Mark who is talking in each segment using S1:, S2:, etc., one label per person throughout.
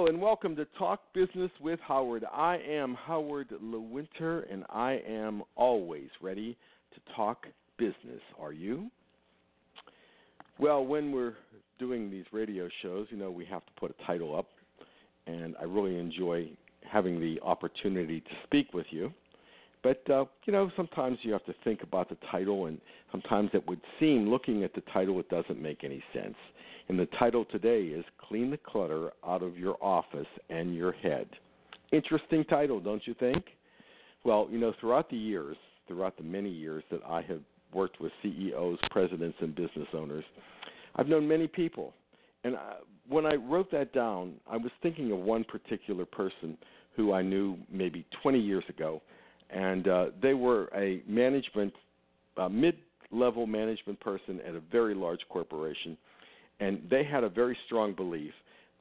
S1: Hello and welcome to Talk Business with Howard. I am Howard Lewinter and I am always ready to talk business. Are you? Well, when we're doing these radio shows, you know, we have to put a title up, and I really enjoy having the opportunity to speak with you. But, uh, you know, sometimes you have to think about the title, and sometimes it would seem, looking at the title, it doesn't make any sense. And the title today is Clean the Clutter Out of Your Office and Your Head. Interesting title, don't you think? Well, you know, throughout the years, throughout the many years that I have worked with CEOs, presidents, and business owners. I've known many people. And I, when I wrote that down, I was thinking of one particular person who I knew maybe 20 years ago. And uh, they were a management, uh, mid level management person at a very large corporation. And they had a very strong belief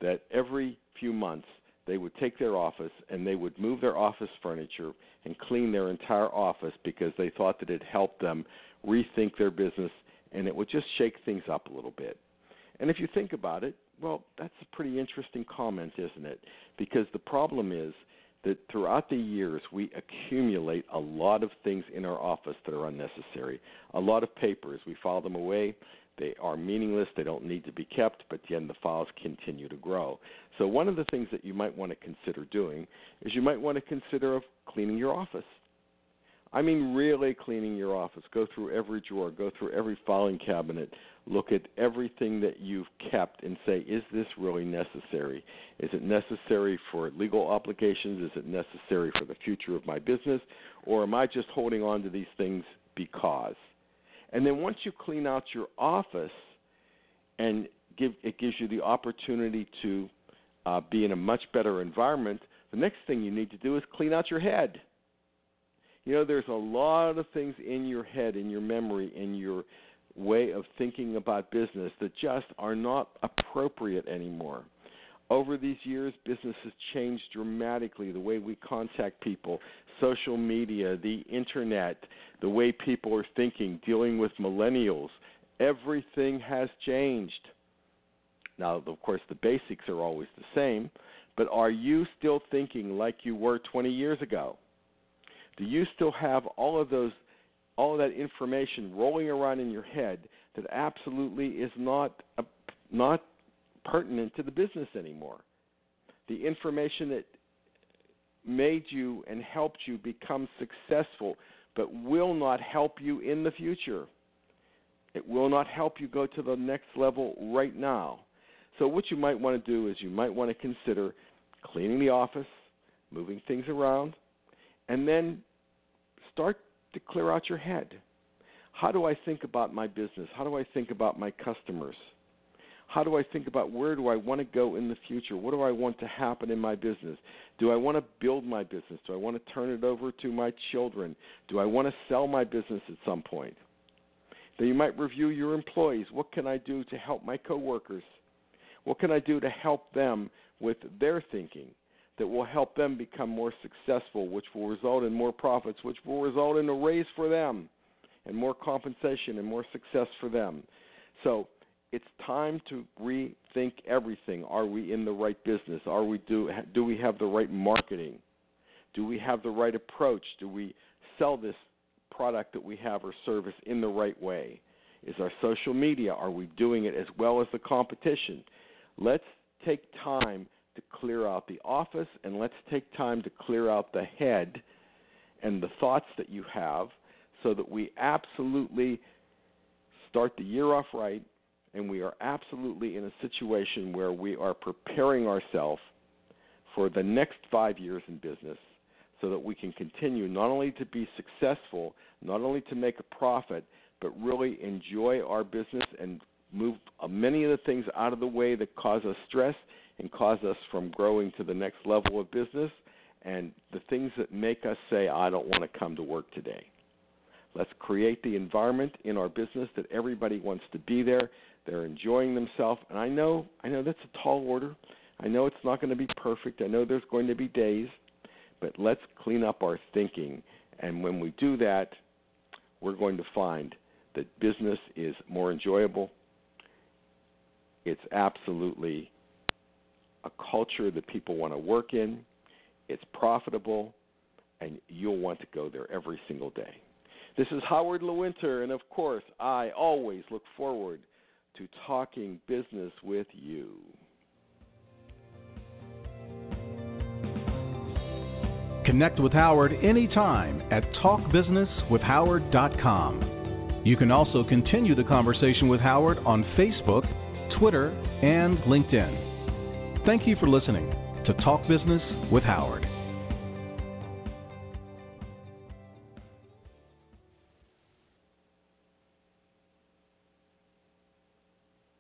S1: that every few months they would take their office and they would move their office furniture and clean their entire office because they thought that it helped them rethink their business, and it would just shake things up a little bit. And if you think about it, well, that's a pretty interesting comment, isn't it? Because the problem is that throughout the years we accumulate a lot of things in our office that are unnecessary. A lot of papers, we file them away. They are meaningless. They don't need to be kept, but then the files continue to grow. So one of the things that you might want to consider doing is you might want to consider of cleaning your office. I mean, really cleaning your office. Go through every drawer, go through every filing cabinet, look at everything that you've kept and say, is this really necessary? Is it necessary for legal obligations? Is it necessary for the future of my business? Or am I just holding on to these things because? And then once you clean out your office and give, it gives you the opportunity to uh, be in a much better environment, the next thing you need to do is clean out your head you know, there's a lot of things in your head, in your memory, in your way of thinking about business that just are not appropriate anymore. Over these years, business has changed dramatically. The way we contact people, social media, the internet, the way people are thinking, dealing with millennials, everything has changed. Now, of course, the basics are always the same, but are you still thinking like you were 20 years ago? Do you still have all of those all of that information rolling around in your head that absolutely is not a, not pertinent to the business anymore? The information that made you and helped you become successful but will not help you in the future. It will not help you go to the next level right now. So what you might want to do is you might want to consider cleaning the office moving things around and then start to clear out your head. How do I think about my business? How do I think about my customers? How do I think about where do I want to go in the future? What do I want to happen in my business? Do I want to build my business? Do I want to turn it over to my children? Do I want to sell my business at some point? Then you might review your employees. What can I do to help my coworkers? What can I do to help them with their thinking? That will help them become more successful, which will result in more profits, which will result in a raise for them and more compensation and more success for them. So it's time to rethink everything. Are we in the right business? Are we do do we have the right marketing? Do we have the right approach? Do we sell this product that we have or service in the right way? Is our social media are we doing it as well as the competition? Let's take time to clear out the office and let's take time to clear out the head and the thoughts that you have so that we absolutely start the year off right and we are absolutely in a situation where we are preparing ourselves for the next five years in business so that we can continue not only to be successful, not only to make a profit, but really enjoy our business and move many of the things out of the way that cause us stress and cause us from growing to the next level of business and the things that make us say, I don't want to come to work today. Let's create the environment in our business that everybody wants to be there. They're enjoying themselves. And I know I know that's a tall order. I know it's not going to be perfect. I know there's going to be days, but let's clean up our thinking. And when we do that, we're going to find that business is more enjoyable. It's absolutely a culture that people want to work in. It's profitable, and you'll want to go there every single day. This is Howard Lewinter, and of course, I always look forward to talking business with you.
S2: Connect with Howard anytime at talkbusinesswithhoward.com. You can also continue the conversation with Howard on Facebook, Twitter, and LinkedIn. Thank you for listening to Talk Business with Howard.